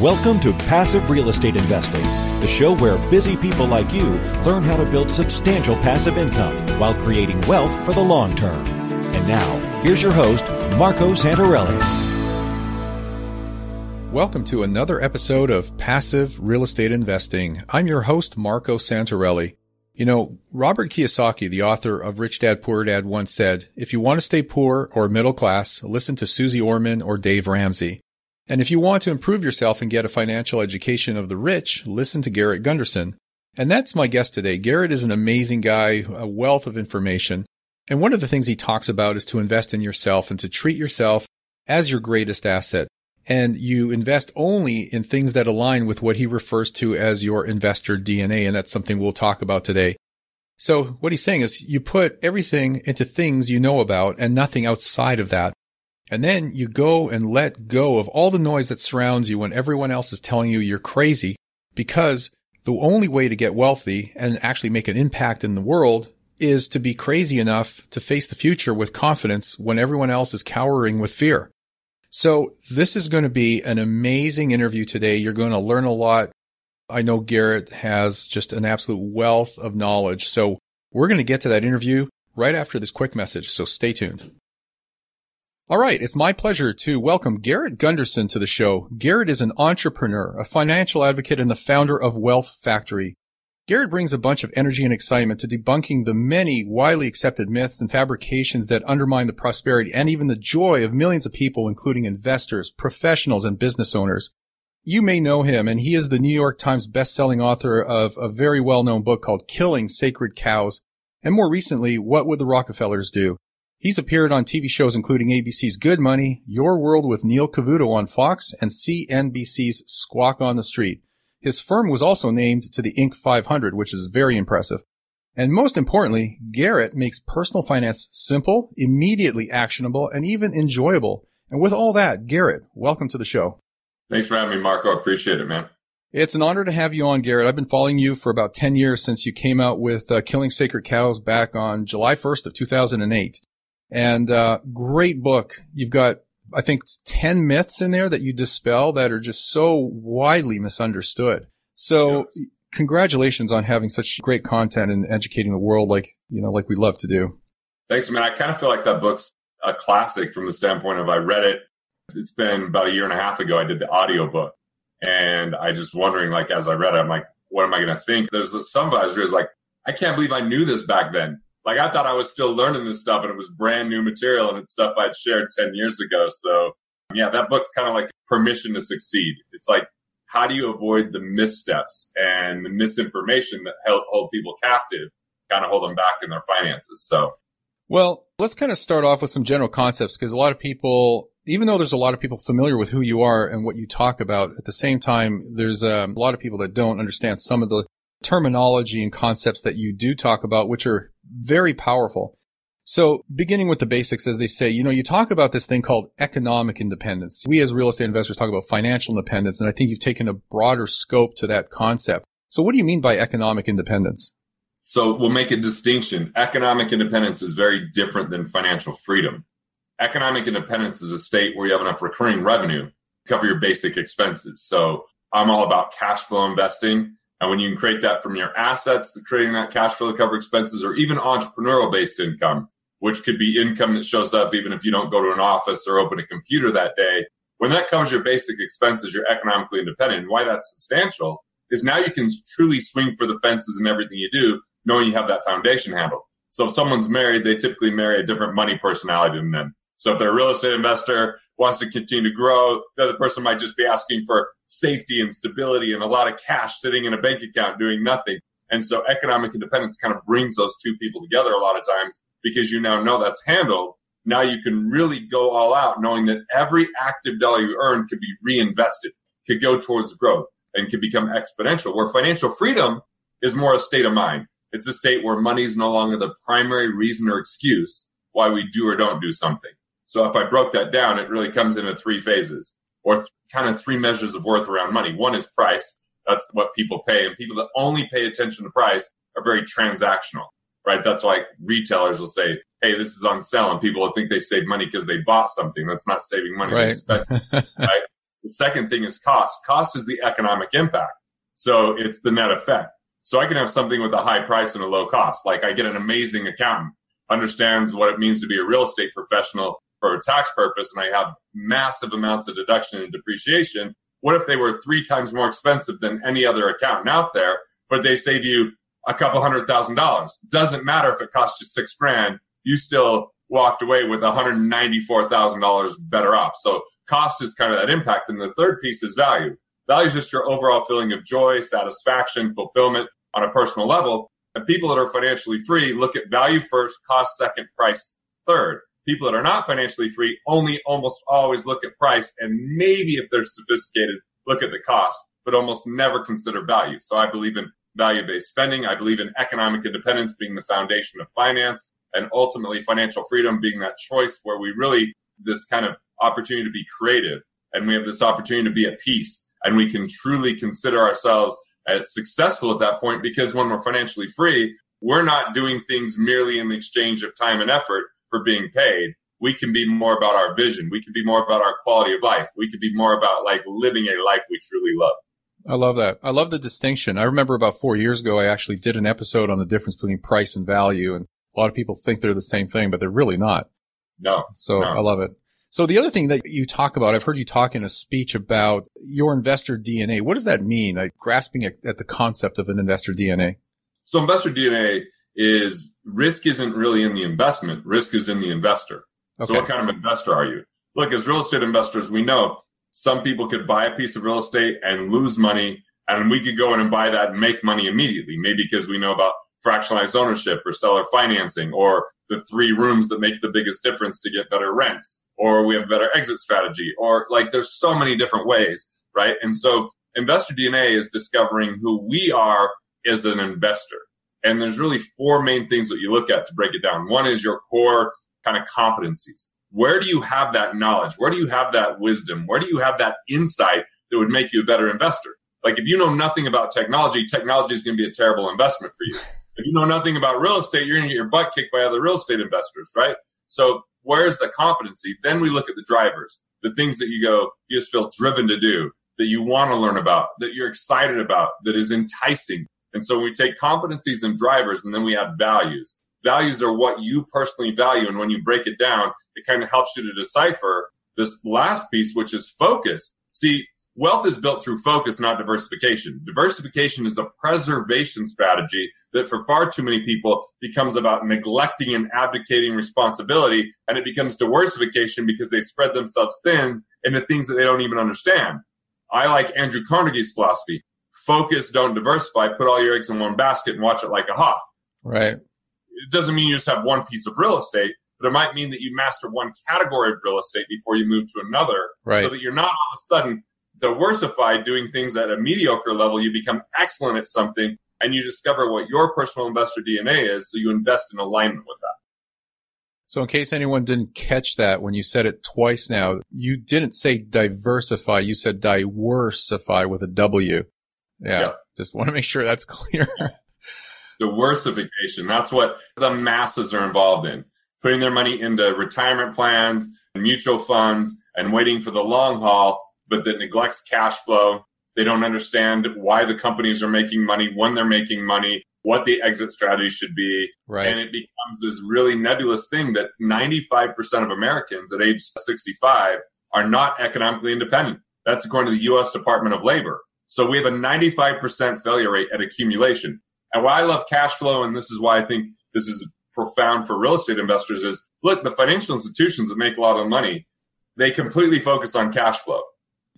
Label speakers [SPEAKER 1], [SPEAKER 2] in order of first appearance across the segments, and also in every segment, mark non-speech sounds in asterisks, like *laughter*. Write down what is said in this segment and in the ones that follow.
[SPEAKER 1] Welcome to Passive Real Estate Investing, the show where busy people like you learn how to build substantial passive income while creating wealth for the long term. And now, here's your host, Marco Santarelli.
[SPEAKER 2] Welcome to another episode of Passive Real Estate Investing. I'm your host, Marco Santarelli. You know, Robert Kiyosaki, the author of Rich Dad Poor Dad once said, if you want to stay poor or middle class, listen to Susie Orman or Dave Ramsey. And if you want to improve yourself and get a financial education of the rich, listen to Garrett Gunderson. And that's my guest today. Garrett is an amazing guy, a wealth of information. And one of the things he talks about is to invest in yourself and to treat yourself as your greatest asset. And you invest only in things that align with what he refers to as your investor DNA. And that's something we'll talk about today. So what he's saying is you put everything into things you know about and nothing outside of that. And then you go and let go of all the noise that surrounds you when everyone else is telling you you're crazy because the only way to get wealthy and actually make an impact in the world is to be crazy enough to face the future with confidence when everyone else is cowering with fear. So this is going to be an amazing interview today. You're going to learn a lot. I know Garrett has just an absolute wealth of knowledge. So we're going to get to that interview right after this quick message. So stay tuned. All right. It's my pleasure to welcome Garrett Gunderson to the show. Garrett is an entrepreneur, a financial advocate, and the founder of Wealth Factory. Garrett brings a bunch of energy and excitement to debunking the many widely accepted myths and fabrications that undermine the prosperity and even the joy of millions of people, including investors, professionals, and business owners. You may know him, and he is the New York Times bestselling author of a very well-known book called Killing Sacred Cows, and more recently, What Would the Rockefellers Do? He's appeared on TV shows including ABC's Good Money, Your World with Neil Cavuto on Fox, and CNBC's Squawk on the Street. His firm was also named to the Inc. 500, which is very impressive. And most importantly, Garrett makes personal finance simple, immediately actionable, and even enjoyable. And with all that, Garrett, welcome to the show.
[SPEAKER 3] Thanks for having me, Marco. I appreciate it, man.
[SPEAKER 2] It's an honor to have you on, Garrett. I've been following you for about 10 years since you came out with uh, Killing Sacred Cows back on July 1st of 2008 and uh, great book. You've got I think 10 myths in there that you dispel that are just so widely misunderstood. So yes. congratulations on having such great content and educating the world like, you know, like we love to do.
[SPEAKER 3] Thanks, man. I kind of feel like that book's a classic from the standpoint of I read it. It's been about a year and a half ago. I did the audio book and I just wondering, like, as I read it, I'm like, what am I going to think? There's some of us like, I can't believe I knew this back then. Like I thought I was still learning this stuff and it was brand new material and it's stuff I'd shared 10 years ago. So yeah, that book's kind of like permission to succeed. It's like, how do you avoid the missteps and the misinformation that help hold people captive, kind of hold them back in their finances? So.
[SPEAKER 2] Well, let's kind of start off with some general concepts because a lot of people, even though there's a lot of people familiar with who you are and what you talk about, at the same time, there's um, a lot of people that don't understand some of the terminology and concepts that you do talk about, which are very powerful. So beginning with the basics, as they say, you know, you talk about this thing called economic independence. We as real estate investors talk about financial independence, and I think you've taken a broader scope to that concept. So what do you mean by economic independence?
[SPEAKER 3] So we'll make a distinction. Economic independence is very different than financial freedom. Economic independence is a state where you have enough recurring revenue to cover your basic expenses. So I'm all about cash flow investing and when you can create that from your assets, creating that cash flow to cover expenses, or even entrepreneurial based income, which could be income that shows up even if you don't go to an office or open a computer that day. When that covers your basic expenses, you're economically independent. And why that's substantial is now you can truly swing for the fences in everything you do, knowing you have that foundation handled. So if someone's married, they typically marry a different money personality than them. So if they're a real estate investor, wants to continue to grow. The other person might just be asking for safety and stability and a lot of cash sitting in a bank account doing nothing. And so economic independence kind of brings those two people together a lot of times because you now know that's handled. Now you can really go all out knowing that every active dollar you earn could be reinvested, could go towards growth and could become exponential. Where financial freedom is more a state of mind. It's a state where money is no longer the primary reason or excuse why we do or don't do something. So if I broke that down, it really comes into three phases or th- kind of three measures of worth around money. One is price. That's what people pay. And people that only pay attention to price are very transactional, right? That's why retailers will say, Hey, this is on sale. And people will think they save money because they bought something. That's not saving money.
[SPEAKER 2] Right. *laughs*
[SPEAKER 3] right? The second thing is cost. Cost is the economic impact. So it's the net effect. So I can have something with a high price and a low cost. Like I get an amazing accountant, understands what it means to be a real estate professional for a tax purpose, and I have massive amounts of deduction and depreciation. What if they were three times more expensive than any other accountant out there, but they save you a couple hundred thousand dollars? Doesn't matter if it costs you six grand, you still walked away with $194,000 better off. So cost is kind of that impact. And the third piece is value. Value is just your overall feeling of joy, satisfaction, fulfillment on a personal level. And people that are financially free look at value first, cost second, price third. People that are not financially free only almost always look at price and maybe if they're sophisticated, look at the cost, but almost never consider value. So I believe in value based spending. I believe in economic independence being the foundation of finance and ultimately financial freedom being that choice where we really this kind of opportunity to be creative and we have this opportunity to be at peace and we can truly consider ourselves as successful at that point because when we're financially free we're not doing things merely in the exchange of time and effort for being paid we can be more about our vision we can be more about our quality of life we can be more about like living a life we truly love
[SPEAKER 2] I love that. I love the distinction. I remember about four years ago, I actually did an episode on the difference between price and value. And a lot of people think they're the same thing, but they're really not.
[SPEAKER 3] No.
[SPEAKER 2] So
[SPEAKER 3] no.
[SPEAKER 2] I love it. So the other thing that you talk about, I've heard you talk in a speech about your investor DNA. What does that mean? Like grasping at, at the concept of an investor DNA.
[SPEAKER 3] So investor DNA is risk isn't really in the investment. Risk is in the investor. Okay. So what kind of investor are you? Look, as real estate investors, we know some people could buy a piece of real estate and lose money and we could go in and buy that and make money immediately. Maybe because we know about fractionalized ownership or seller financing or the three rooms that make the biggest difference to get better rents or we have better exit strategy or like there's so many different ways right and so investor dna is discovering who we are as an investor and there's really four main things that you look at to break it down one is your core kind of competencies where do you have that knowledge where do you have that wisdom where do you have that insight that would make you a better investor like if you know nothing about technology technology is going to be a terrible investment for you if you know nothing about real estate, you're going to get your butt kicked by other real estate investors, right? So where's the competency? Then we look at the drivers, the things that you go, you just feel driven to do, that you want to learn about, that you're excited about, that is enticing. And so we take competencies and drivers and then we add values. Values are what you personally value. And when you break it down, it kind of helps you to decipher this last piece, which is focus. See, Wealth is built through focus, not diversification. Diversification is a preservation strategy that for far too many people becomes about neglecting and abdicating responsibility. And it becomes diversification because they spread themselves thin into things that they don't even understand. I like Andrew Carnegie's philosophy. Focus, don't diversify. Put all your eggs in one basket and watch it like a hawk.
[SPEAKER 2] Right.
[SPEAKER 3] It doesn't mean you just have one piece of real estate, but it might mean that you master one category of real estate before you move to another.
[SPEAKER 2] Right.
[SPEAKER 3] So that you're not all of a sudden diversified doing things at a mediocre level, you become excellent at something and you discover what your personal investor DNA is. So you invest in alignment with that.
[SPEAKER 2] So in case anyone didn't catch that when you said it twice now, you didn't say diversify. You said diworsify with a W. Yeah. yeah. Just want to make sure that's *laughs* clear.
[SPEAKER 3] diworsification. That's what the masses are involved in. Putting their money into retirement plans, mutual funds, and waiting for the long haul but that neglects cash flow. They don't understand why the companies are making money, when they're making money, what the exit strategy should be.
[SPEAKER 2] Right.
[SPEAKER 3] And it becomes this really nebulous thing that 95% of Americans at age 65 are not economically independent. That's according to the US Department of Labor. So we have a 95% failure rate at accumulation. And why I love cash flow, and this is why I think this is profound for real estate investors, is look, the financial institutions that make a lot of money, they completely focus on cash flow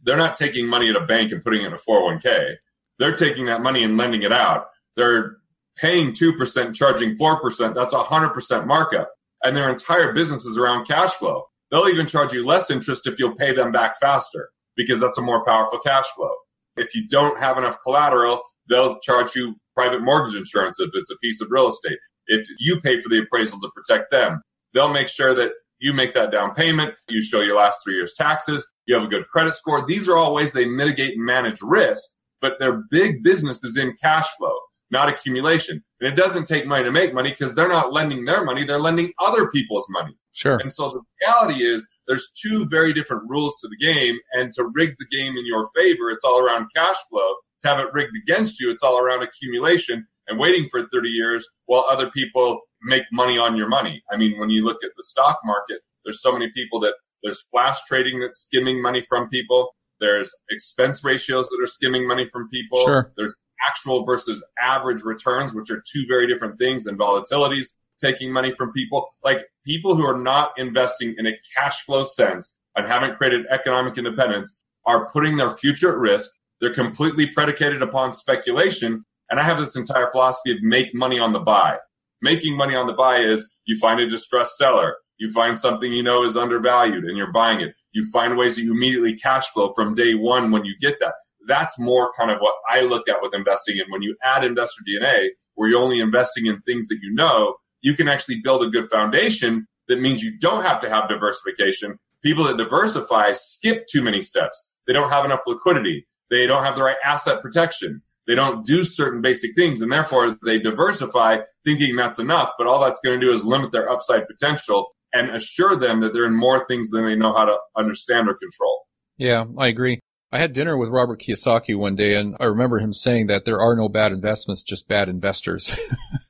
[SPEAKER 3] they're not taking money at a bank and putting it in a 401k. They're taking that money and lending it out. They're paying 2%, charging 4%. That's a 100% markup. And their entire business is around cash flow. They'll even charge you less interest if you'll pay them back faster because that's a more powerful cash flow. If you don't have enough collateral, they'll charge you private mortgage insurance if it's a piece of real estate. If you pay for the appraisal to protect them, they'll make sure that you make that down payment, you show your last three years taxes, you have a good credit score. These are all ways they mitigate and manage risk, but their big business is in cash flow, not accumulation. And it doesn't take money to make money because they're not lending their money, they're lending other people's money.
[SPEAKER 2] Sure.
[SPEAKER 3] And so the reality is there's two very different rules to the game. And to rig the game in your favor, it's all around cash flow. To have it rigged against you, it's all around accumulation and waiting for 30 years while other people make money on your money. I mean, when you look at the stock market, there's so many people that there's flash trading that's skimming money from people. There's expense ratios that are skimming money from people.
[SPEAKER 2] Sure.
[SPEAKER 3] There's actual versus average returns, which are two very different things, and volatilities taking money from people. Like people who are not investing in a cash flow sense and haven't created economic independence are putting their future at risk. They're completely predicated upon speculation. And I have this entire philosophy of make money on the buy. Making money on the buy is you find a distressed seller. You find something you know is undervalued and you're buying it. You find ways that you immediately cash flow from day one when you get that. That's more kind of what I look at with investing. And when you add investor DNA, where you're only investing in things that you know, you can actually build a good foundation that means you don't have to have diversification. People that diversify skip too many steps. They don't have enough liquidity. They don't have the right asset protection. They don't do certain basic things and therefore they diversify thinking that's enough. But all that's going to do is limit their upside potential and assure them that they're in more things than they know how to understand or control.
[SPEAKER 2] Yeah, I agree. I had dinner with Robert Kiyosaki one day and I remember him saying that there are no bad investments, just bad investors.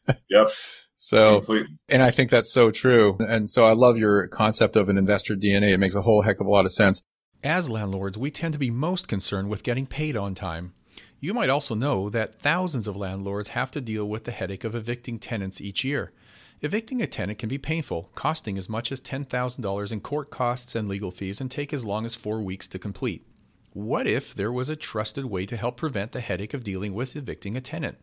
[SPEAKER 2] *laughs*
[SPEAKER 3] yep.
[SPEAKER 2] So, Completely. and I think that's so true. And so I love your concept of an investor DNA. It makes a whole heck of a lot of sense. As landlords, we tend to be most concerned with getting paid on time. You might also know that thousands of landlords have to deal with the headache of evicting tenants each year. Evicting a tenant can be painful, costing as much as $10,000 in court costs and legal fees and take as long as four weeks to complete. What if there was a trusted way to help prevent the headache of dealing with evicting a tenant?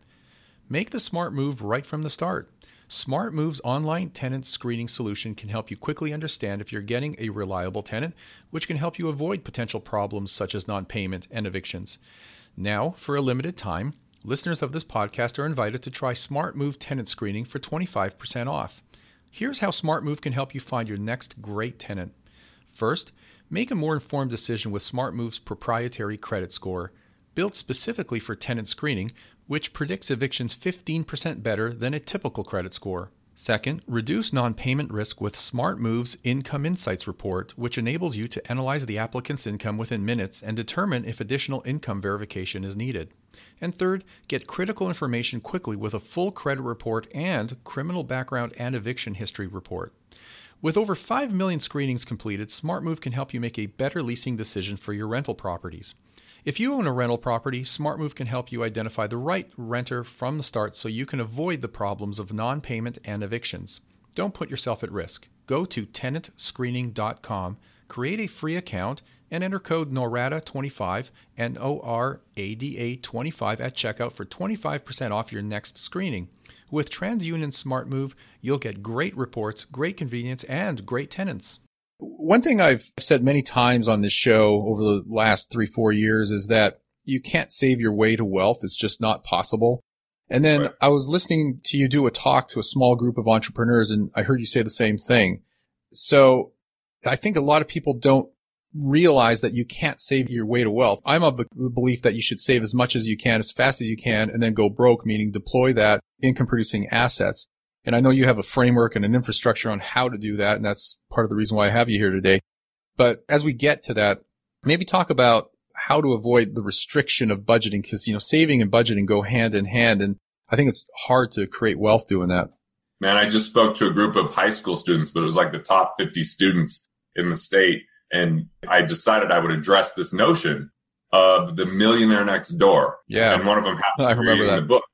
[SPEAKER 2] Make the smart move right from the start. Smart Move's online tenant screening solution can help you quickly understand if you're getting a reliable tenant, which can help you avoid potential problems such as non payment and evictions. Now, for a limited time, listeners of this podcast are invited to try Smart Move tenant screening for 25% off. Here's how Smart Move can help you find your next great tenant. First, make a more informed decision with Smart Move's proprietary credit score. Built specifically for tenant screening, which predicts evictions 15% better than a typical credit score. Second, reduce non payment risk with Smart Move's Income Insights report, which enables you to analyze the applicant's income within minutes and determine if additional income verification is needed. And third, get critical information quickly with a full credit report and criminal background and eviction history report. With over 5 million screenings completed, SmartMove can help you make a better leasing decision for your rental properties. If you own a rental property, SmartMove can help you identify the right renter from the start so you can avoid the problems of non payment and evictions. Don't put yourself at risk. Go to tenantscreening.com, create a free account, and enter code NORADA25, N O R A D A 25 at checkout for 25% off your next screening. With TransUnion SmartMove, you'll get great reports, great convenience, and great tenants. One thing I've said many times on this show over the last three, four years is that you can't save your way to wealth. It's just not possible. And then right. I was listening to you do a talk to a small group of entrepreneurs and I heard you say the same thing. So I think a lot of people don't realize that you can't save your way to wealth. I'm of the belief that you should save as much as you can, as fast as you can, and then go broke, meaning deploy that income producing assets. And I know you have a framework and an infrastructure on how to do that. And that's part of the reason why I have you here today. But as we get to that, maybe talk about how to avoid the restriction of budgeting because, you know, saving and budgeting go hand in hand. And I think it's hard to create wealth doing that.
[SPEAKER 3] Man, I just spoke to a group of high school students, but it was like the top 50 students in the state. And I decided I would address this notion of the millionaire next door.
[SPEAKER 2] Yeah.
[SPEAKER 3] And one of them *laughs* happened
[SPEAKER 2] I remember that.
[SPEAKER 3] the book.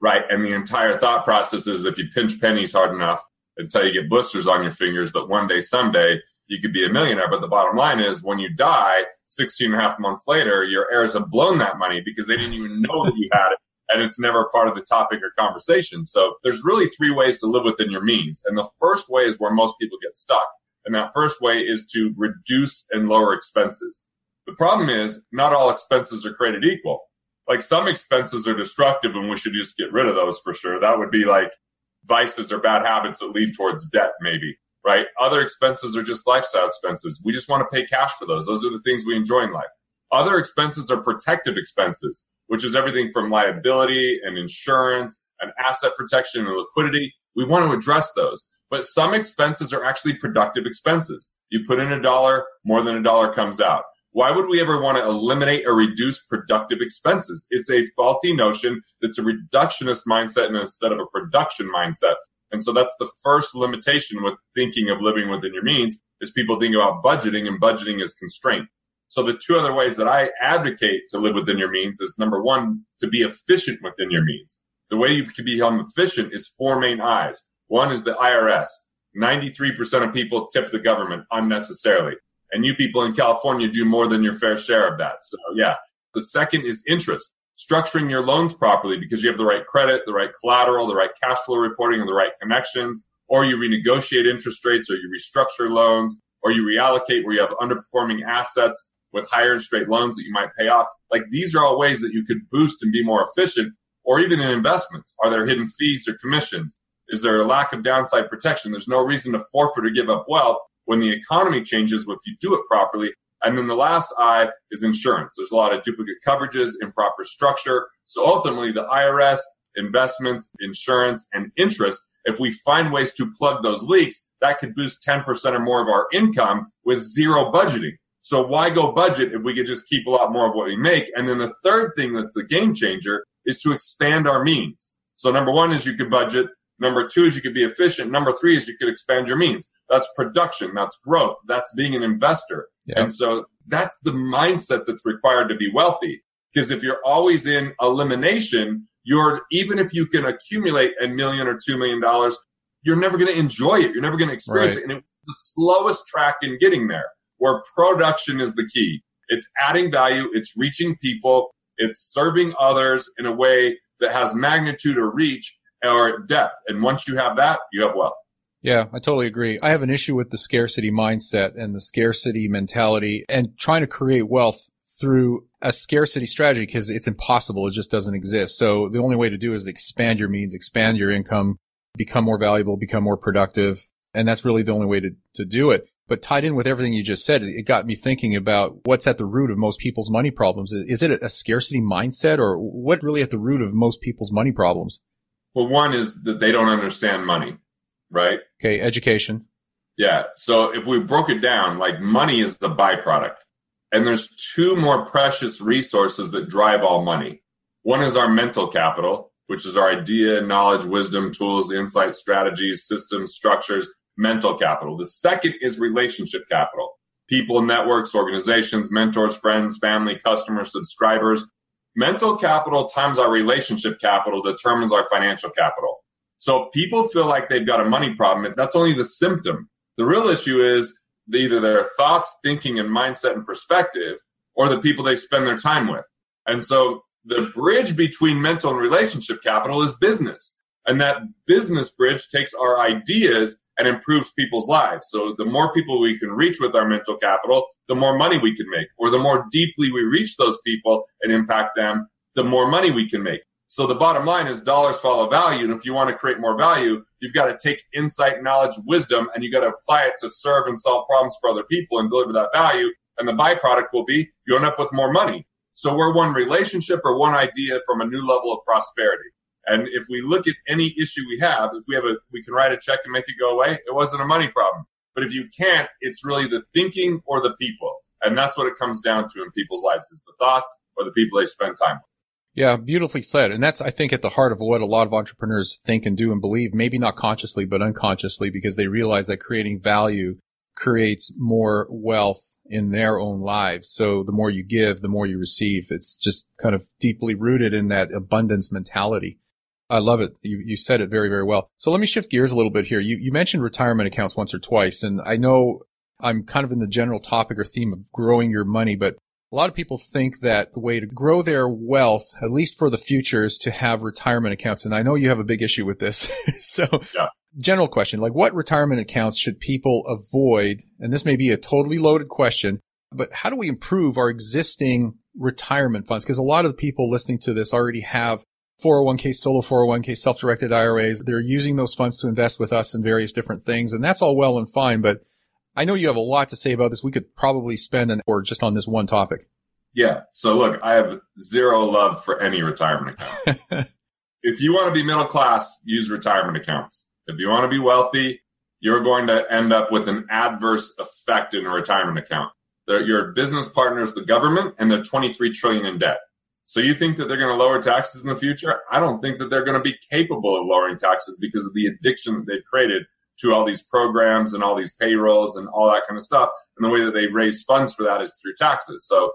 [SPEAKER 3] Right. And the entire thought process is if you pinch pennies hard enough until you get blisters on your fingers, that one day, someday, you could be a millionaire. But the bottom line is when you die 16 and a half months later, your heirs have blown that money because they didn't even know that you had it. And it's never part of the topic or conversation. So there's really three ways to live within your means. And the first way is where most people get stuck. And that first way is to reduce and lower expenses. The problem is not all expenses are created equal like some expenses are destructive and we should just get rid of those for sure. That would be like vices or bad habits that lead towards debt, maybe, right? Other expenses are just lifestyle expenses. We just want to pay cash for those. Those are the things we enjoy in life. Other expenses are protective expenses, which is everything from liability and insurance and asset protection and liquidity. We want to address those. But some expenses are actually productive expenses. You put in a dollar, more than a dollar comes out. Why would we ever want to eliminate or reduce productive expenses? It's a faulty notion that's a reductionist mindset instead of a production mindset. And so that's the first limitation with thinking of living within your means is people think about budgeting and budgeting is constraint. So the two other ways that I advocate to live within your means is number one, to be efficient within your means. The way you can become efficient is four main eyes. One is the IRS. 93% of people tip the government unnecessarily. And you people in California do more than your fair share of that. So yeah. The second is interest. Structuring your loans properly because you have the right credit, the right collateral, the right cash flow reporting, and the right connections, or you renegotiate interest rates, or you restructure loans, or you reallocate where you have underperforming assets with higher interest rate loans that you might pay off. Like these are all ways that you could boost and be more efficient, or even in investments. Are there hidden fees or commissions? Is there a lack of downside protection? There's no reason to forfeit or give up wealth when the economy changes if you do it properly. And then the last I is insurance. There's a lot of duplicate coverages, improper structure. So ultimately the IRS, investments, insurance, and interest, if we find ways to plug those leaks, that could boost 10% or more of our income with zero budgeting. So why go budget if we could just keep a lot more of what we make? And then the third thing that's the game changer is to expand our means. So number one is you could budget. Number two is you could be efficient. Number three is you could expand your means. That's production. That's growth. That's being an investor. Yeah. And so that's the mindset that's required to be wealthy. Because if you're always in elimination, you're, even if you can accumulate a million or two million dollars, you're never going to enjoy it. You're never going to experience right. it. And it's the slowest track in getting there where production is the key. It's adding value. It's reaching people. It's serving others in a way that has magnitude or reach or depth. And once you have that, you have wealth.
[SPEAKER 2] Yeah, I totally agree. I have an issue with the scarcity mindset and the scarcity mentality and trying to create wealth through a scarcity strategy because it's impossible. It just doesn't exist. So the only way to do is expand your means, expand your income, become more valuable, become more productive. And that's really the only way to, to do it. But tied in with everything you just said, it got me thinking about what's at the root of most people's money problems. Is it a scarcity mindset or what really at the root of most people's money problems?
[SPEAKER 3] Well, one is that they don't understand money, right?
[SPEAKER 2] Okay. Education.
[SPEAKER 3] Yeah. So if we broke it down, like money is the byproduct and there's two more precious resources that drive all money. One is our mental capital, which is our idea, knowledge, wisdom, tools, insight, strategies, systems, structures mental capital. The second is relationship capital. People, networks, organizations, mentors, friends, family, customers, subscribers. Mental capital times our relationship capital determines our financial capital. So if people feel like they've got a money problem, that's only the symptom. The real issue is either their thoughts, thinking, and mindset and perspective, or the people they spend their time with. And so the bridge between mental and relationship capital is business. And that business bridge takes our ideas and improves people's lives. So the more people we can reach with our mental capital, the more money we can make. Or the more deeply we reach those people and impact them, the more money we can make. So the bottom line is dollars follow value. And if you want to create more value, you've got to take insight, knowledge, wisdom, and you got to apply it to serve and solve problems for other people and deliver that value. And the byproduct will be you end up with more money. So we're one relationship or one idea from a new level of prosperity. And if we look at any issue we have, if we have a, we can write a check and make it go away. It wasn't a money problem. But if you can't, it's really the thinking or the people. And that's what it comes down to in people's lives is the thoughts or the people they spend time with.
[SPEAKER 2] Yeah, beautifully said. And that's, I think, at the heart of what a lot of entrepreneurs think and do and believe, maybe not consciously, but unconsciously, because they realize that creating value creates more wealth in their own lives. So the more you give, the more you receive. It's just kind of deeply rooted in that abundance mentality. I love it. You, you said it very, very well. So let me shift gears a little bit here. You, you mentioned retirement accounts once or twice, and I know I'm kind of in the general topic or theme of growing your money, but a lot of people think that the way to grow their wealth, at least for the future, is to have retirement accounts. And I know you have a big issue with this. *laughs* so yeah. general question, like what retirement accounts should people avoid? And this may be a totally loaded question, but how do we improve our existing retirement funds? Because a lot of the people listening to this already have 401k, solo 401k, self-directed IRAs. They're using those funds to invest with us in various different things. And that's all well and fine. But I know you have a lot to say about this. We could probably spend an hour just on this one topic.
[SPEAKER 3] Yeah. So look, I have zero love for any retirement account. *laughs* if you want to be middle class, use retirement accounts. If you want to be wealthy, you're going to end up with an adverse effect in a retirement account. They're, your business partners, the government, and they're 23 trillion in debt. So you think that they're going to lower taxes in the future? I don't think that they're going to be capable of lowering taxes because of the addiction that they've created to all these programs and all these payrolls and all that kind of stuff. And the way that they raise funds for that is through taxes. So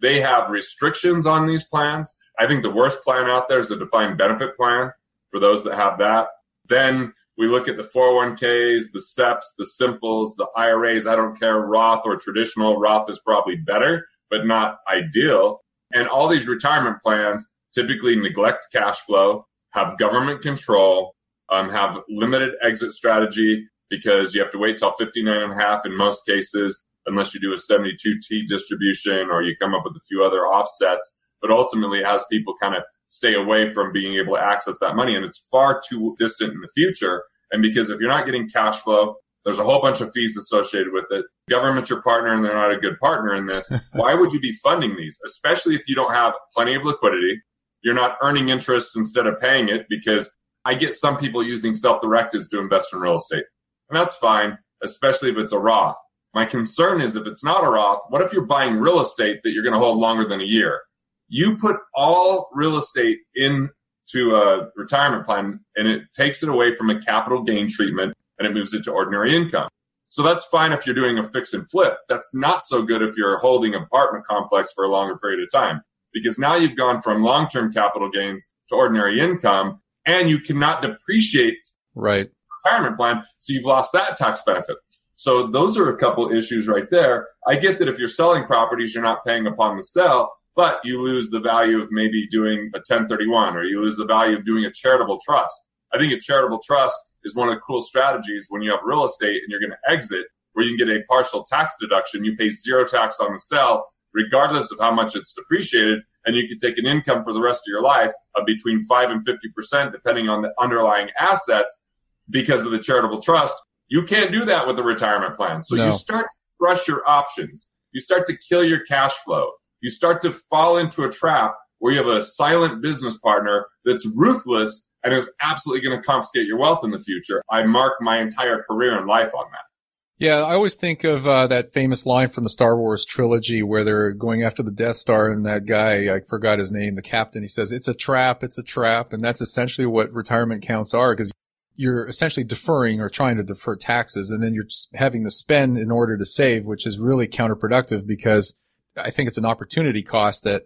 [SPEAKER 3] they have restrictions on these plans. I think the worst plan out there is a defined benefit plan for those that have that. Then we look at the 401ks, the SEPs, the simples, the IRAs. I don't care, Roth or traditional. Roth is probably better, but not ideal. And all these retirement plans typically neglect cash flow, have government control, um, have limited exit strategy because you have to wait till 59 and a half in most cases, unless you do a 72T distribution or you come up with a few other offsets. But ultimately, it has people kind of stay away from being able to access that money. And it's far too distant in the future. And because if you're not getting cash flow, there's a whole bunch of fees associated with it. Government's your partner and they're not a good partner in this. *laughs* Why would you be funding these? Especially if you don't have plenty of liquidity. You're not earning interest instead of paying it because I get some people using self-directeds to invest in real estate. And that's fine, especially if it's a Roth. My concern is if it's not a Roth, what if you're buying real estate that you're going to hold longer than a year? You put all real estate into a retirement plan and it takes it away from a capital gain treatment and it moves it to ordinary income. So that's fine if you're doing a fix and flip. That's not so good if you're holding apartment complex for a longer period of time because now you've gone from long-term capital gains to ordinary income and you cannot depreciate
[SPEAKER 2] right
[SPEAKER 3] retirement plan. So you've lost that tax benefit. So those are a couple issues right there. I get that if you're selling properties, you're not paying upon the sale, but you lose the value of maybe doing a 1031 or you lose the value of doing a charitable trust. I think a charitable trust is one of the cool strategies when you have real estate and you're going to exit where you can get a partial tax deduction. You pay zero tax on the sale, regardless of how much it's depreciated and you could take an income for the rest of your life of between 5 and 50% depending on the underlying assets because of the charitable trust you can't do that with a retirement plan. So no. you start to crush your options. You start to kill your cash flow. You start to fall into a trap where you have a silent business partner that's ruthless and is absolutely going to confiscate your wealth in the future. I mark my entire career and life on that
[SPEAKER 2] yeah, I always think of uh, that famous line from the Star Wars trilogy where they're going after the Death Star, and that guy, I forgot his name, the captain, he says, "It's a trap, it's a trap," and that's essentially what retirement accounts are, because you're essentially deferring or trying to defer taxes, and then you're having to spend in order to save, which is really counterproductive because I think it's an opportunity cost that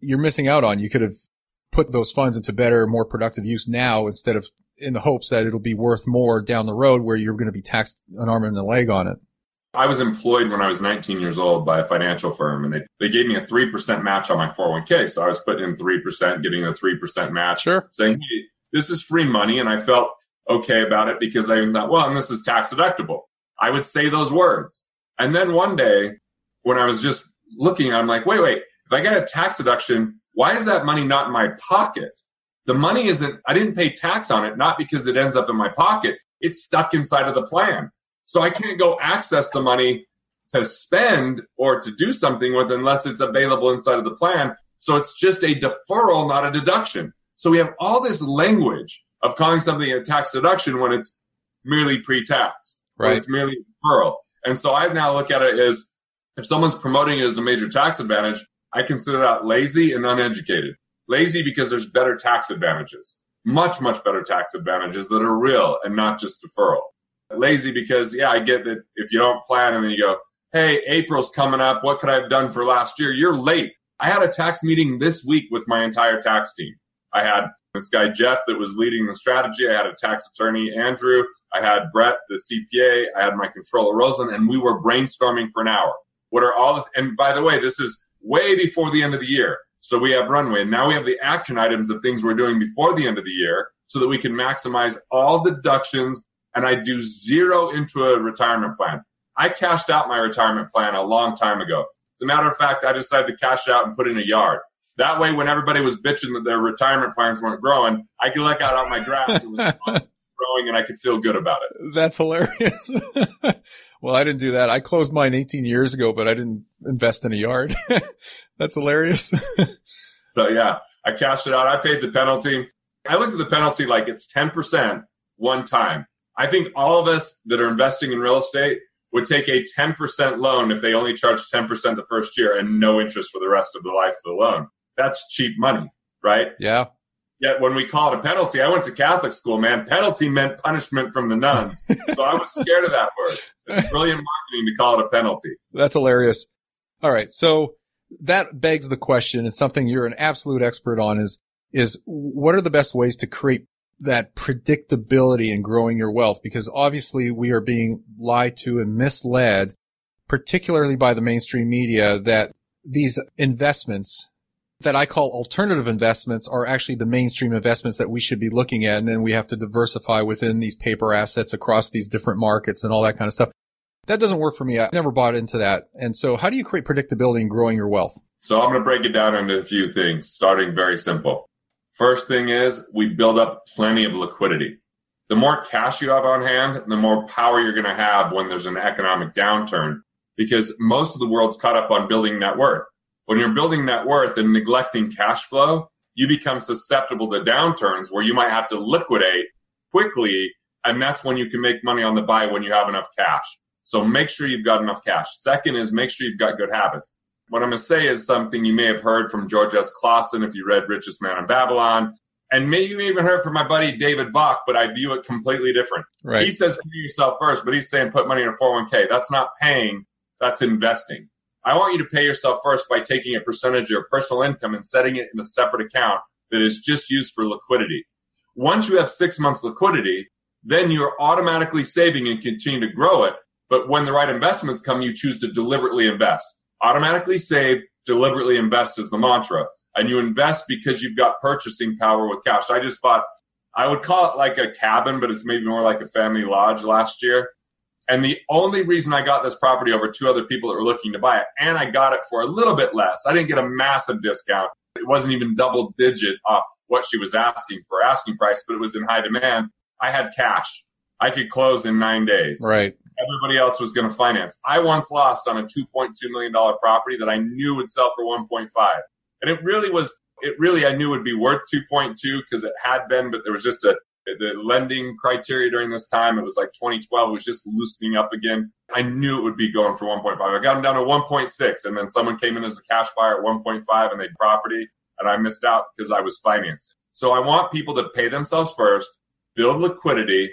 [SPEAKER 2] you're missing out on. You could have put those funds into better, more productive use now instead of in the hopes that it'll be worth more down the road where you're going to be taxed an arm and a leg on it.
[SPEAKER 3] I was employed when I was 19 years old by a financial firm and they, they gave me a 3% match on my 401k. So I was putting in 3%, getting a 3% match,
[SPEAKER 2] sure.
[SPEAKER 3] saying, hey, this is free money. And I felt okay about it because I thought, well, and this is tax deductible. I would say those words. And then one day when I was just looking, I'm like, wait, wait, if I get a tax deduction, why is that money not in my pocket? The money isn't, I didn't pay tax on it, not because it ends up in my pocket. It's stuck inside of the plan. So I can't go access the money to spend or to do something with unless it's available inside of the plan. So it's just a deferral, not a deduction. So we have all this language of calling something a tax deduction when it's merely pre-tax.
[SPEAKER 2] Right.
[SPEAKER 3] It's merely a deferral. And so I now look at it as if someone's promoting it as a major tax advantage, I consider that lazy and uneducated. Lazy because there's better tax advantages, much, much better tax advantages that are real and not just deferral. Lazy because, yeah, I get that if you don't plan and then you go, Hey, April's coming up. What could I have done for last year? You're late. I had a tax meeting this week with my entire tax team. I had this guy, Jeff, that was leading the strategy. I had a tax attorney, Andrew. I had Brett, the CPA. I had my controller, Rosen, and we were brainstorming for an hour. What are all the, and by the way, this is way before the end of the year. So we have runway. Now we have the action items of things we're doing before the end of the year so that we can maximize all the deductions. And I do zero into a retirement plan. I cashed out my retirement plan a long time ago. As a matter of fact, I decided to cash it out and put in a yard. That way, when everybody was bitching that their retirement plans weren't growing, I could let out on my grass. It was *laughs* growing and I could feel good about it.
[SPEAKER 2] That's hilarious. *laughs* well, I didn't do that. I closed mine 18 years ago, but I didn't invest in a yard. *laughs* That's hilarious. *laughs*
[SPEAKER 3] so yeah, I cashed it out. I paid the penalty. I looked at the penalty like it's 10% one time. I think all of us that are investing in real estate would take a 10% loan if they only charge 10% the first year and no interest for the rest of the life of the loan. That's cheap money, right?
[SPEAKER 2] Yeah.
[SPEAKER 3] Yet when we call it a penalty, I went to Catholic school, man. Penalty meant punishment from the nuns. so I was scared of that word. It's brilliant marketing to call it a penalty.
[SPEAKER 2] That's hilarious. All right. So that begs the question and something you're an absolute expert on is, is what are the best ways to create that predictability in growing your wealth? Because obviously we are being lied to and misled, particularly by the mainstream media that these investments that I call alternative investments are actually the mainstream investments that we should be looking at. And then we have to diversify within these paper assets across these different markets and all that kind of stuff. That doesn't work for me. I never bought into that. And so how do you create predictability in growing your wealth?
[SPEAKER 3] So I'm going to break it down into a few things, starting very simple. First thing is we build up plenty of liquidity. The more cash you have on hand, the more power you're going to have when there's an economic downturn because most of the world's caught up on building net worth. When you're building net worth and neglecting cash flow, you become susceptible to downturns where you might have to liquidate quickly. And that's when you can make money on the buy when you have enough cash. So make sure you've got enough cash. Second is make sure you've got good habits. What I'm going to say is something you may have heard from George S. Clason if you read Richest Man in Babylon. And maybe you even heard from my buddy David Bach, but I view it completely different.
[SPEAKER 2] Right.
[SPEAKER 3] He says pay yourself first, but he's saying put money in a 401k. That's not paying, that's investing. I want you to pay yourself first by taking a percentage of your personal income and setting it in a separate account that is just used for liquidity. Once you have six months liquidity, then you're automatically saving and continue to grow it but when the right investments come, you choose to deliberately invest. Automatically save, deliberately invest is the mantra. And you invest because you've got purchasing power with cash. I just bought, I would call it like a cabin, but it's maybe more like a family lodge last year. And the only reason I got this property over two other people that were looking to buy it, and I got it for a little bit less. I didn't get a massive discount. It wasn't even double digit off what she was asking for asking price, but it was in high demand. I had cash. I could close in nine days.
[SPEAKER 2] Right
[SPEAKER 3] everybody else was going to finance. I once lost on a $2.2 million property that I knew would sell for 1.5. And it really was, it really, I knew would be worth 2.2 because it had been, but there was just a, the lending criteria during this time, it was like 2012 it was just loosening up again. I knew it would be going for 1.5. I got them down to 1.6 and then someone came in as a cash buyer at 1.5 and they property and I missed out because I was financing. So I want people to pay themselves first, build liquidity,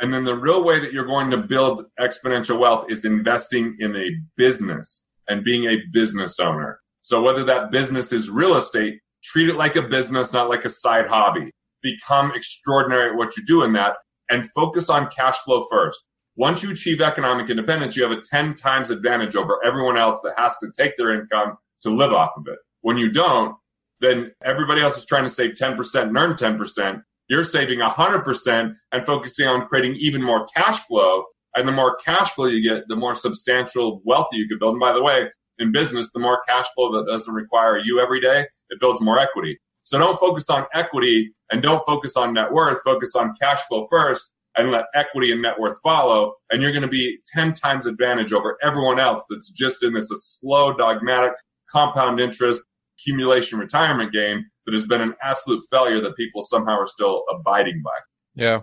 [SPEAKER 3] and then the real way that you're going to build exponential wealth is investing in a business and being a business owner. So whether that business is real estate, treat it like a business, not like a side hobby. Become extraordinary at what you do in that and focus on cash flow first. Once you achieve economic independence, you have a 10 times advantage over everyone else that has to take their income to live off of it. When you don't, then everybody else is trying to save 10% and earn 10%. You're saving 100% and focusing on creating even more cash flow. And the more cash flow you get, the more substantial wealth you can build. And by the way, in business, the more cash flow that doesn't require you every day, it builds more equity. So don't focus on equity and don't focus on net worth. Focus on cash flow first and let equity and net worth follow. And you're going to be 10 times advantage over everyone else that's just in this slow, dogmatic compound interest accumulation retirement game that has been an absolute failure that people somehow are still abiding by.
[SPEAKER 2] Yeah.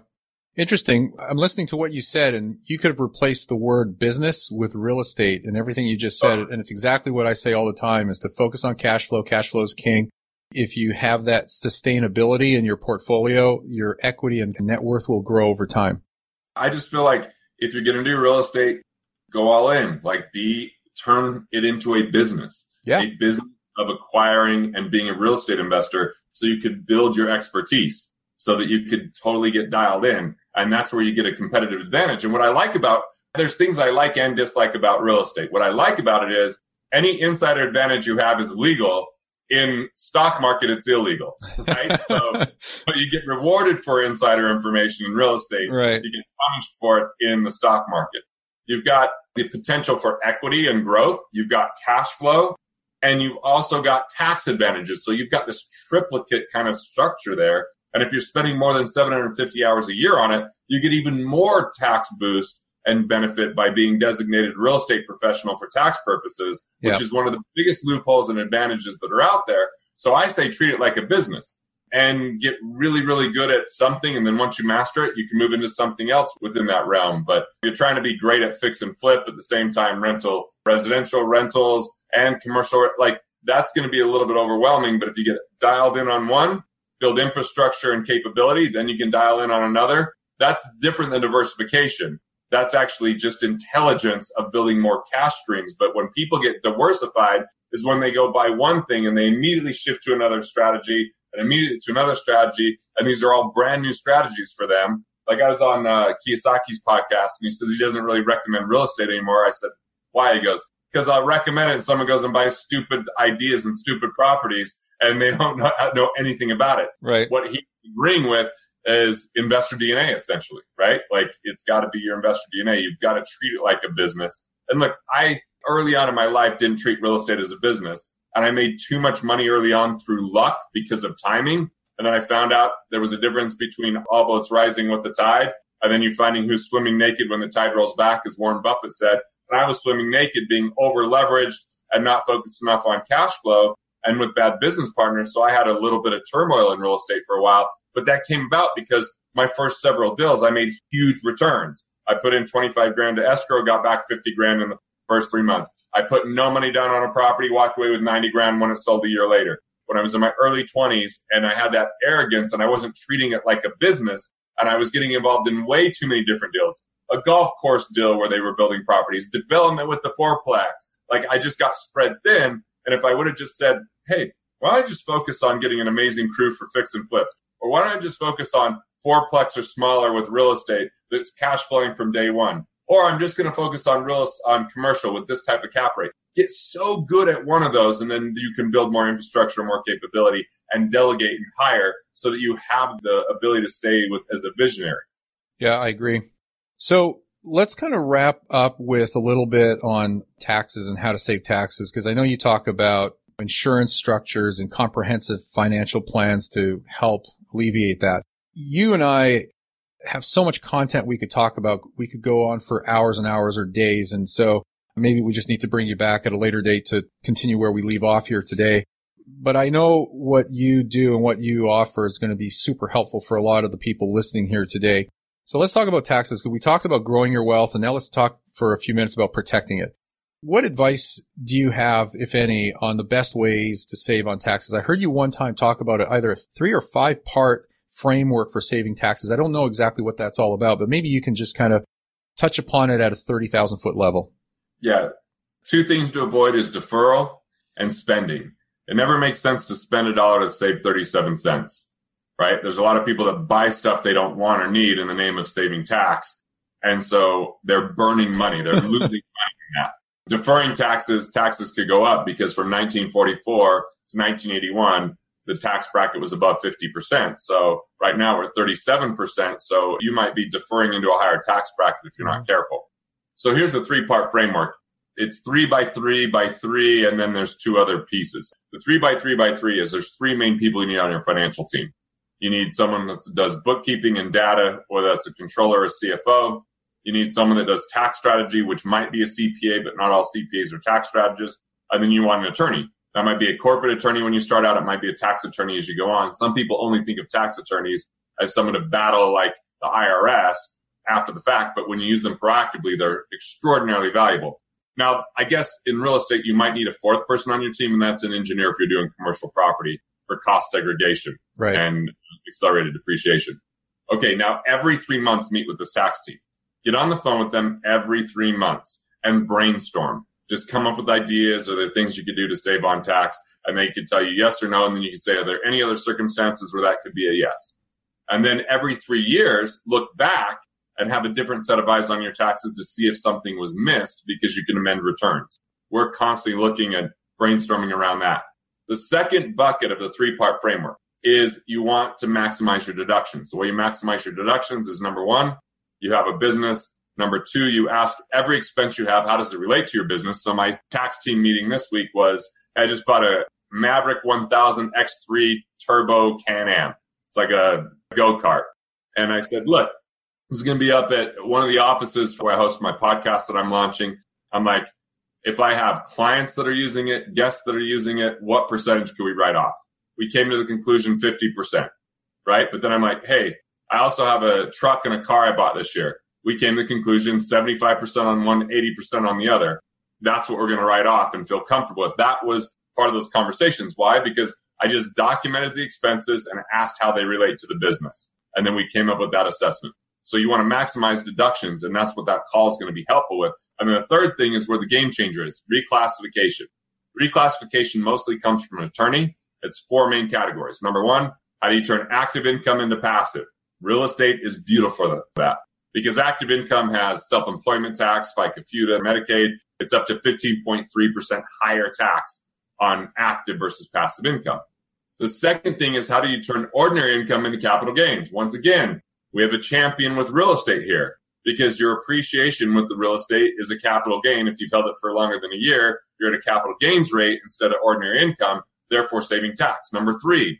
[SPEAKER 2] Interesting. I'm listening to what you said and you could have replaced the word business with real estate and everything you just said. Oh. And it's exactly what I say all the time is to focus on cash flow. Cash flow is king. If you have that sustainability in your portfolio, your equity and net worth will grow over time.
[SPEAKER 3] I just feel like if you're going to do real estate, go all in, like be, turn it into a business.
[SPEAKER 2] Yeah.
[SPEAKER 3] A business of acquiring and being a real estate investor so you could build your expertise so that you could totally get dialed in. And that's where you get a competitive advantage. And what I like about, there's things I like and dislike about real estate. What I like about it is any insider advantage you have is legal. In stock market, it's illegal, right? so, *laughs* but you get rewarded for insider information in real estate.
[SPEAKER 2] Right.
[SPEAKER 3] You get punished for it in the stock market. You've got the potential for equity and growth. You've got cash flow and you've also got tax advantages. So you've got this triplicate kind of structure there. And if you're spending more than 750 hours a year on it, you get even more tax boost and benefit by being designated real estate professional for tax purposes, which yeah. is one of the biggest loopholes and advantages that are out there. So I say treat it like a business. and get really, really good at something. And then once you master it, you can move into something else within that realm. But you're trying to be great at fix and flip at the same time, rental, residential rentals and commercial. Like that's going to be a little bit overwhelming. But if you get dialed in on one, build infrastructure and capability, then you can dial in on another. That's different than diversification. That's actually just intelligence of building more cash streams. But when people get diworsified is when they go buy one thing and they immediately shift to another strategy and immediately to another strategy. And these are all brand new strategies for them. Like I was on uh, Kiyosaki's podcast and he says he doesn't really recommend real estate anymore. I said, why? He goes, because I'll recommend it and someone goes and buys stupid ideas and stupid properties and they don't know, know anything about it.
[SPEAKER 2] Right.
[SPEAKER 3] What he's agreeing with is investor DNA essentially, right? Like it's got to be your investor DNA. You've got to treat it like a business. And look, I early on in my life didn't treat real estate as a business and I made too much money early on through luck because of timing. And then I found out there was a difference between all boats rising with the tide and then you finding who's swimming naked when the tide rolls back, as Warren Buffett said. And I was swimming naked, being over leveraged and not focused enough on cash flow and with bad business partners. So I had a little bit of turmoil in real estate for a while, but that came about because my first several deals, I made huge returns. I put in 25 grand to escrow, got back 50 grand in the first three months. I put no money down on a property, walked away with 90 grand when it sold a year later. When I was in my early 20s and I had that arrogance and I wasn't treating it like a business and I was getting involved in way too many different deals. A golf course deal where they were building properties, development with the fourplex. Like I just got spread thin. And if I would have just said, hey, why don't I just focus on getting an amazing crew for fix and flips? Or why don't I just focus on fourplex or smaller with real estate that's cash flowing from day one? or I'm just going to focus on real on commercial with this type of cap rate. Get so good at one of those, and then you can build more infrastructure, more capability, and delegate and hire so that you have the ability to stay with as a visionary.
[SPEAKER 2] Yeah, I agree. So let's kind of wrap up with a little bit on taxes and how to save taxes, because I know you talk about insurance structures and comprehensive financial plans to help alleviate that. You and I have so much content we could talk about. We could go on for hours and hours or days. And so maybe we just need to bring you back at a later date to continue where we leave off here today. But I know what you do and what you offer is going to be super helpful for a lot of the people listening here today. So let's talk about taxes. We talked about growing your wealth and now let's talk for a few minutes about protecting it. What advice do you have, if any, on the best ways to save on taxes? I heard you one time talk about either a three or five part framework for saving taxes. I don't know exactly what that's all about, but maybe you can just kind of touch upon it at a 30,000 foot level.
[SPEAKER 3] Yeah. Two things to avoid is deferral and spending. It never makes sense to spend a dollar to save 37 cents, right? There's a lot of people that buy stuff they don't want or need in the name of saving tax. And so they're burning money. They're *laughs* losing money that. Deferring taxes, taxes could go up because from 1944 to 1981, the tax bracket was above 50%. So right now we're 37%. So you might be deferring into a higher tax bracket if you're not mm-hmm. careful. So here's a three part framework. It's three by three by three, and then there's two other pieces. The three by three by three is there's three main people you need on your financial team. You need someone that does bookkeeping and data, whether that's a controller or a CFO. You need someone that does tax strategy, which might be a CPA, but not all CPAs are tax strategists. And then you want an attorney that might be a corporate attorney when you start out. It might be a tax attorney as you go on. Some people only think of tax attorneys as someone to battle like the IRS after the fact, but when you use them proactively, they're extraordinarily valuable. Now, I guess in real estate, you might need a fourth person on your team, and that's an engineer if you're doing commercial property for cost segregation
[SPEAKER 2] right.
[SPEAKER 3] and accelerated depreciation. Okay, now every three months, meet with this tax team. Get on the phone with them every three months and brainstorm just come up with ideas. Are there things you could do to save on tax? And they could tell you yes or no. And then you could say, are there any other circumstances where that could be a yes? And then every three years, look back and have a different set of eyes on your taxes to see if something was missed because you can amend returns. We're constantly looking at brainstorming around that. The second bucket of the three part framework is you want to maximize your deductions. The way you maximize your deductions is number one, you have a business Number two, you ask every expense you have, how does it relate to your business? So my tax team meeting this week was, I just bought a Maverick 1000 X3 Turbo Can-Am. It's like a go-kart. And I said, look, this is going to be up at one of the offices where I host my podcast that I'm launching. I'm like, if I have clients that are using it, guests that are using it, what percentage can we write off? we came to the conclusion 50%, right? But then I'm like, hey, I also have a truck and a car I bought this year. We came to the conclusion 75% on one, 80% on the other. That's what we're going to write off and feel comfortable with. That was part of those conversations. Why? Because I just documented the expenses and asked how they relate to the business. And then we came up with that assessment. So you want to maximize deductions, and that's what that call is going to be helpful with. And then the third thing is where the game changer is reclassification. Reclassification mostly comes from an attorney. It's four main categories. Number one, how do you turn active income into passive? Real estate is beautiful for that because active income has self-employment tax, FICA, FUTA, Medicaid. It's up to 15.3% higher tax on active versus passive income. The second thing is how do you turn ordinary income into capital gains? Once again, we have a champion with real estate here because your appreciation with the real estate is a capital gain. If you've held it for longer than a year, you're at a capital gains rate instead of ordinary income, therefore saving tax. Number three,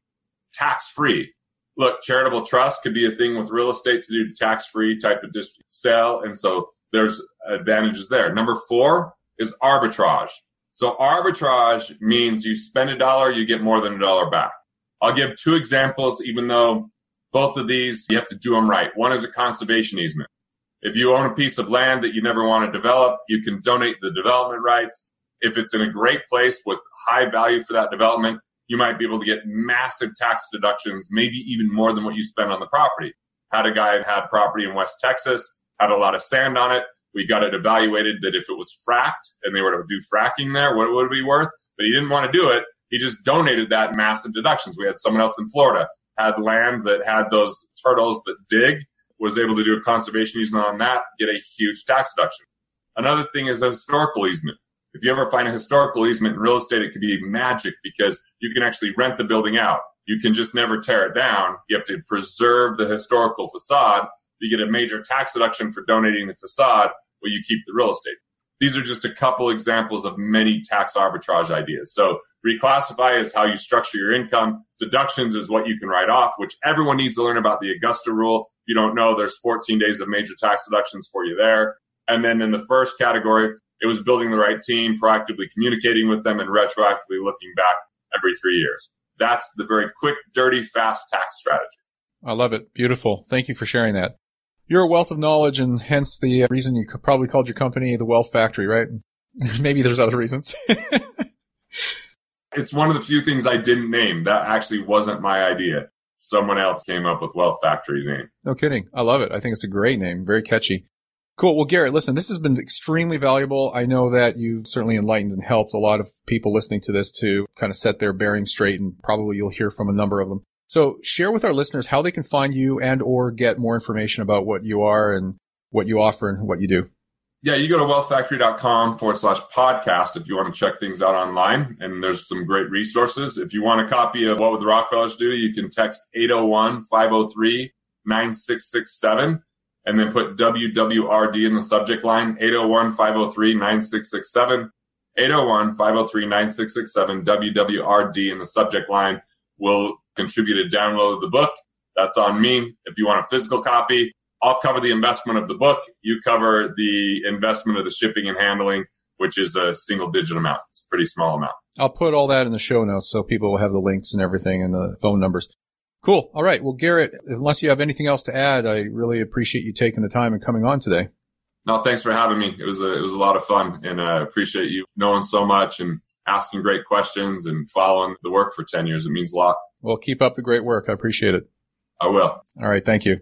[SPEAKER 3] tax free. Look, charitable trust could be a thing with real estate to do tax free type of district sale. And so there's advantages there. Number four is arbitrage. So arbitrage means you spend a dollar, you get more than a dollar back. I'll give two examples, even though both of these, you have to do them right. One is a conservation easement. If you own a piece of land that you never want to develop, you can donate the development rights. If it's in a great place with high value for that development, you might be able to get massive tax deductions, maybe even more than what you spend on the property. Had a guy had property in West Texas, had a lot of sand on it. We got it evaluated that if it was fracked and they were to do fracking there, what would it be worth? But he didn't want to do it. He just donated that massive deductions. We had someone else in Florida had land that had those turtles that dig, was able to do a conservation easement on that, get a huge tax deduction. Another thing is a historical easement. If you ever find a historical easement in real estate, it could be magic because you can actually rent the building out. You can just never tear it down. You have to preserve the historical facade. You get a major tax deduction for donating the facade, but you keep the real estate. These are just a couple examples of many tax arbitrage ideas. So reclassify is how you structure your income. Deductions is what you can write off, which everyone needs to learn about the Augusta rule. If you don't know, there's 14 days of major tax deductions for you there. And then in the first category, it was building the right team, proactively communicating with them, and retroactively looking back every three years. That's the very quick, dirty, fast tax strategy.
[SPEAKER 2] I love it. Beautiful. Thank you for sharing that. You're a wealth of knowledge and hence the reason you probably called your company the Wealth Factory, right? *laughs* Maybe there's other reasons. *laughs*
[SPEAKER 3] it's one of the few things I didn't name. That actually wasn't my idea. Someone else came up with Wealth Factory name.
[SPEAKER 2] No kidding. I love it. I think it's a great name. Very catchy. Cool. Well, Garrett, listen, this has been extremely valuable. I know that you've certainly enlightened and helped a lot of people listening to this to kind of set their bearings straight and probably you'll hear from a number of them. So share with our listeners how they can find you and or get more information about what you are and what you offer and what you do.
[SPEAKER 3] Yeah, you go to wealthfactory.com forward slash podcast if you want to check things out online. And there's some great resources. If you want a copy of What Would the Rockefellers Do, you can text 801 503 9667 and then put WWRD in the subject line 801 503 9667. 801 503 9667 WWRD in the subject line will contribute a download of the book. That's on me. If you want a physical copy, I'll cover the investment of the book. You cover the investment of the shipping and handling, which is a single digit amount. It's a pretty small amount.
[SPEAKER 2] I'll put all that in the show notes so people will have the links and everything and the phone numbers. Cool. All right. Well, Garrett, unless you have anything else to add, I really appreciate you taking the time and coming on today.
[SPEAKER 3] No, thanks for having me. It was a, it was a lot of fun and I uh, appreciate you knowing so much and asking great questions and following the work for 10 years. It means a lot.
[SPEAKER 2] Well, keep up the great work. I appreciate it.
[SPEAKER 3] I will.
[SPEAKER 2] All right. Thank you.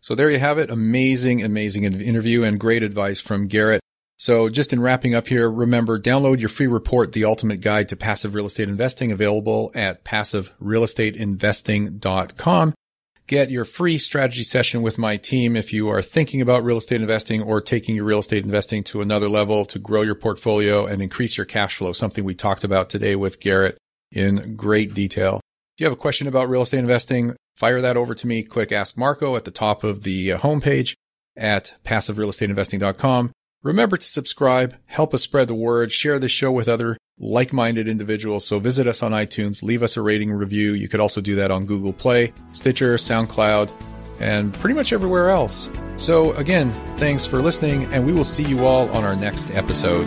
[SPEAKER 2] So there you have it. Amazing, amazing interview and great advice from Garrett. So just in wrapping up here, remember, download your free report, The Ultimate Guide to Passive Real Estate Investing, available at passiverealestateinvesting.com. Get your free strategy session with my team if you are thinking about real estate investing or taking your real estate investing to another level to grow your portfolio and increase your cash flow, something we talked about today with Garrett in great detail. If you have a question about real estate investing, fire that over to me. Click Ask Marco at the top of the uh, homepage at passiverealestateinvesting.com. Remember to subscribe, help us spread the word, share this show with other like-minded individuals. So visit us on iTunes, leave us a rating review. You could also do that on Google Play, Stitcher, SoundCloud, and pretty much everywhere else. So again, thanks for listening and we will see you all on our next episode.